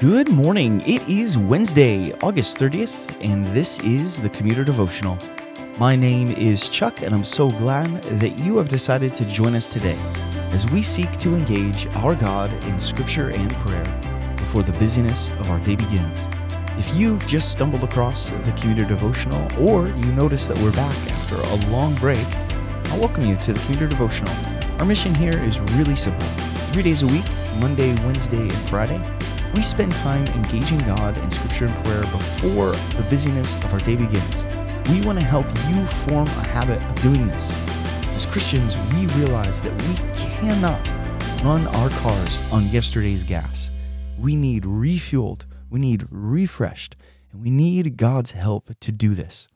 Good morning. It is Wednesday, August 30th, and this is the Commuter Devotional. My name is Chuck, and I'm so glad that you have decided to join us today as we seek to engage our God in Scripture and prayer before the busyness of our day begins. If you've just stumbled across the Commuter Devotional, or you notice that we're back after a long break, I welcome you to the Commuter Devotional. Our mission here is really simple three days a week, Monday, Wednesday, and Friday we spend time engaging God in scripture and prayer before the busyness of our day begins. We want to help you form a habit of doing this. As Christians, we realize that we cannot run our cars on yesterday's gas. We need refueled, we need refreshed, and we need God's help to do this.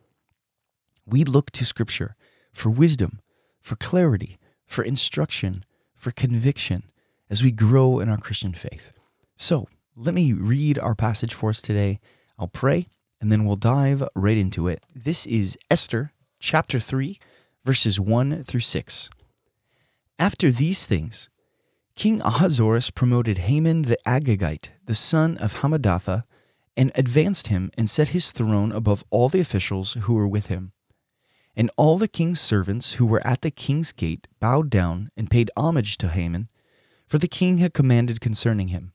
We look to Scripture for wisdom, for clarity, for instruction, for conviction as we grow in our Christian faith. So, let me read our passage for us today. I'll pray and then we'll dive right into it. This is Esther chapter 3, verses 1 through 6. After these things, King Ahasuerus promoted Haman the Agagite, the son of Hammedatha, and advanced him and set his throne above all the officials who were with him. And all the king's servants who were at the king's gate bowed down and paid homage to Haman, for the king had commanded concerning him.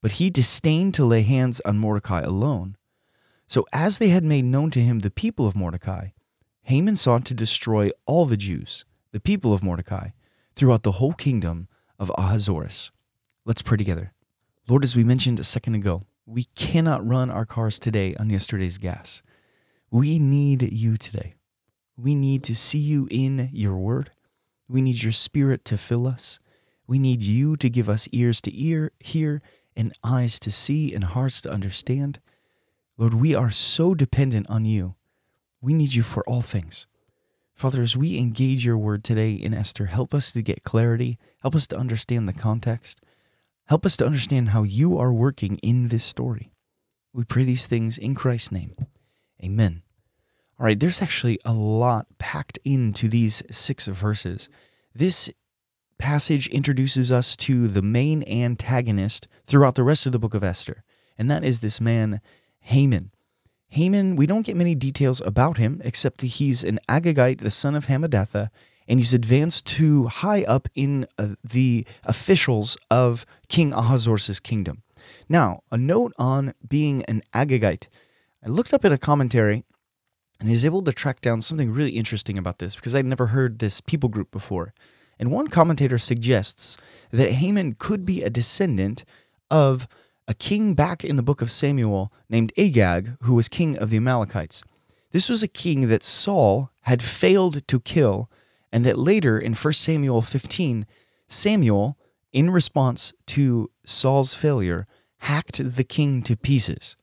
But he disdained to lay hands on Mordecai alone. So, as they had made known to him the people of Mordecai, Haman sought to destroy all the Jews, the people of Mordecai, throughout the whole kingdom of Ahasuerus. Let's pray together. Lord, as we mentioned a second ago, we cannot run our cars today on yesterday's gas. We need you today. We need to see you in your word. We need your spirit to fill us. We need you to give us ears to ear, hear and eyes to see and hearts to understand. Lord, we are so dependent on you. We need you for all things. Father, as we engage your word today in Esther, help us to get clarity, help us to understand the context, help us to understand how you are working in this story. We pray these things in Christ's name. Amen. All right, there's actually a lot packed into these six verses. This passage introduces us to the main antagonist throughout the rest of the book of Esther, and that is this man, Haman. Haman, we don't get many details about him except that he's an Agagite, the son of Hammedatha, and he's advanced to high up in uh, the officials of King Ahasuerus' kingdom. Now, a note on being an Agagite. I looked up in a commentary and is able to track down something really interesting about this because I'd never heard this people group before. And one commentator suggests that Haman could be a descendant of a king back in the book of Samuel named Agag, who was king of the Amalekites. This was a king that Saul had failed to kill, and that later in 1 Samuel 15, Samuel, in response to Saul's failure, hacked the king to pieces.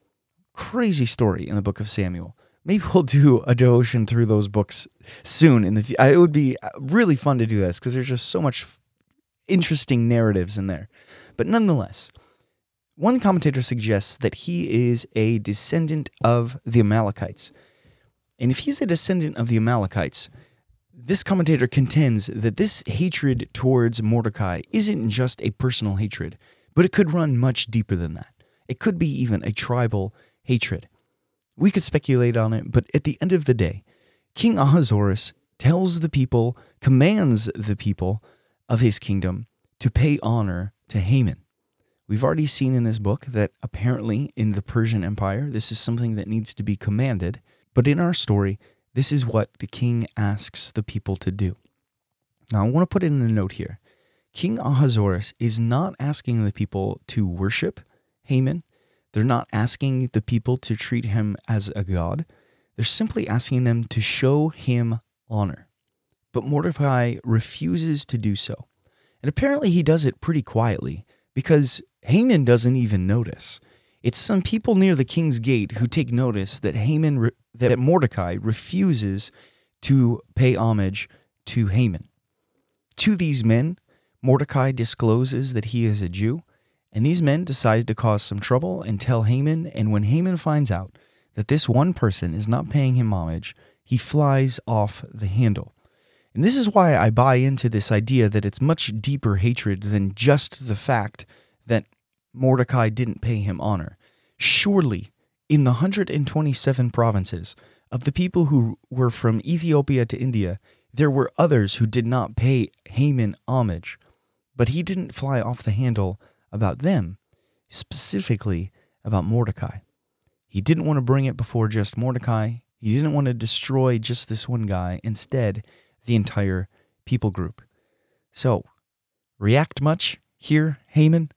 Crazy story in the book of Samuel maybe we'll do a devotion through those books soon. In the it would be uh, really fun to do this because there's just so much interesting narratives in there. But nonetheless, one commentator suggests that he is a descendant of the Amalekites. And if he's a descendant of the Amalekites, this commentator contends that this hatred towards Mordecai isn't just a personal hatred, but it could run much deeper than that. It could be even a tribal hatred. We could speculate on it, but at the end of the day, King Ahasuerus tells the people, commands the people of his kingdom to pay honor to Haman. We've already seen in this book that apparently in the Persian Empire, this is something that needs to be commanded. But in our story, this is what the king asks the people to do. Now, I want to put in a note here. King Ahasuerus is not asking the people to worship Haman. They're not asking the people to treat him as a god. They're simply asking them to show him honor. But Mordecai refuses to do so. And apparently he does it pretty quietly because Haman doesn't even notice. It's some people near the king's gate who take notice that Haman re- that Mordecai refuses to pay homage to Haman. To these men, Mordecai discloses that he is a Jew, and these men decide to cause some trouble and tell Haman, and when Haman finds out that this one person is not paying him homage, he flies off the handle. And this is why I buy into this idea that it's much deeper hatred than just the fact that Mordecai didn't pay him honor. Surely, in the 127 provinces of the people who were from Ethiopia to India, there were others who did not pay Haman homage, but he didn't fly off the handle about them, specifically about Mordecai. He didn't want to bring it before just Mordecai. He didn't want to destroy just this one guy, instead, the entire people group. So, react much here, Haman?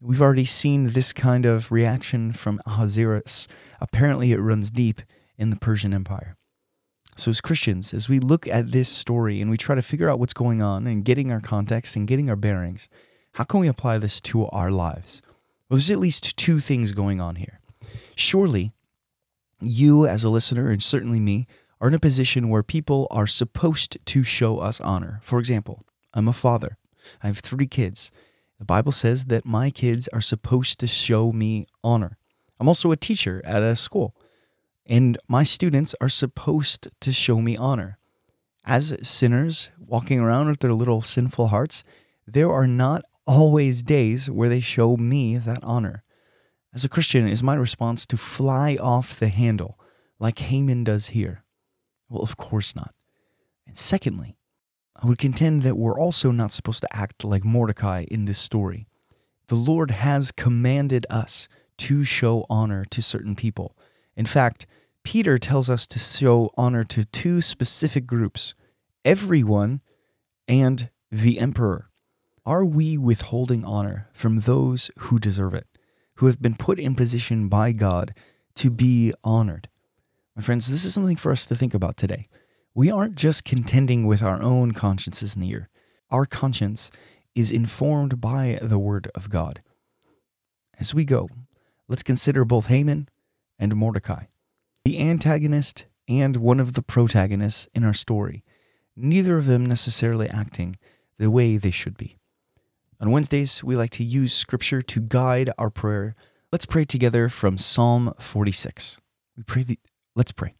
We've already seen this kind of reaction from Ahasuerus. Apparently, it runs deep in the Persian Empire. So, as Christians, as we look at this story and we try to figure out what's going on and getting our context and getting our bearings, how can we apply this to our lives? Well, there's at least two things going on here. Surely, you as a listener, and certainly me, are in a position where people are supposed to show us honor. For example, I'm a father, I have three kids. The Bible says that my kids are supposed to show me honor. I'm also a teacher at a school, and my students are supposed to show me honor. As sinners walking around with their little sinful hearts, there are not always days where they show me that honor. As a Christian, is my response to fly off the handle like Haman does here? Well, of course not. And secondly, I would contend that we're also not supposed to act like Mordecai in this story. The Lord has commanded us to show honor to certain people. In fact, Peter tells us to show honor to two specific groups everyone and the emperor. Are we withholding honor from those who deserve it, who have been put in position by God to be honored? My friends, this is something for us to think about today we aren't just contending with our own consciences in the. Our conscience is informed by the Word of God. As we go, let's consider both Haman and Mordecai, the antagonist and one of the protagonists in our story, neither of them necessarily acting the way they should be. On Wednesdays, we like to use Scripture to guide our prayer. Let's pray together from Psalm 46. We pray the, let's pray.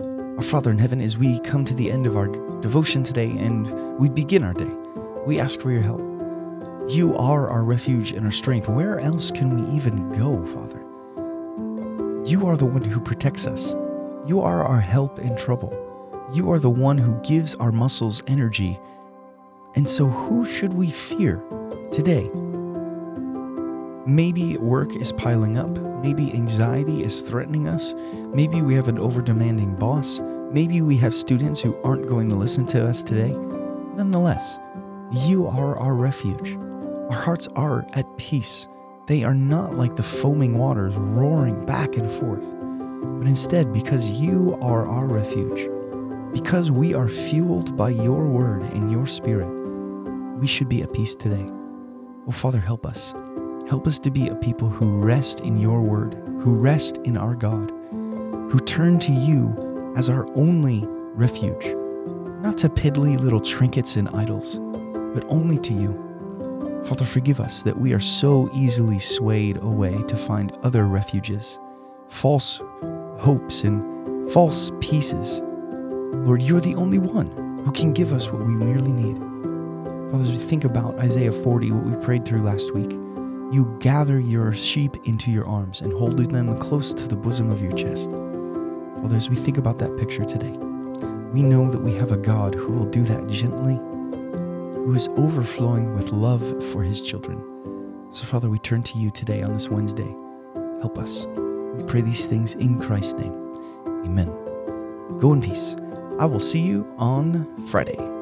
Our Father in heaven, as we come to the end of our devotion today and we begin our day, we ask for your help. You are our refuge and our strength. Where else can we even go, Father? You are the one who protects us. You are our help in trouble. You are the one who gives our muscles energy. And so, who should we fear today? Maybe work is piling up. Maybe anxiety is threatening us. Maybe we have an over demanding boss. Maybe we have students who aren't going to listen to us today. Nonetheless, you are our refuge. Our hearts are at peace. They are not like the foaming waters roaring back and forth, but instead, because you are our refuge, because we are fueled by your word and your spirit, we should be at peace today. Oh, Father, help us. Help us to be a people who rest in your word, who rest in our God, who turn to you as our only refuge, not to piddly little trinkets and idols, but only to you. Father, forgive us that we are so easily swayed away to find other refuges, false hopes, and false pieces. Lord, you're the only one who can give us what we merely need. Father, as we think about Isaiah 40, what we prayed through last week, you gather your sheep into your arms and hold them close to the bosom of your chest. Father, as we think about that picture today, we know that we have a God who will do that gently, who is overflowing with love for his children. So, Father, we turn to you today on this Wednesday. Help us. We pray these things in Christ's name. Amen. Go in peace. I will see you on Friday.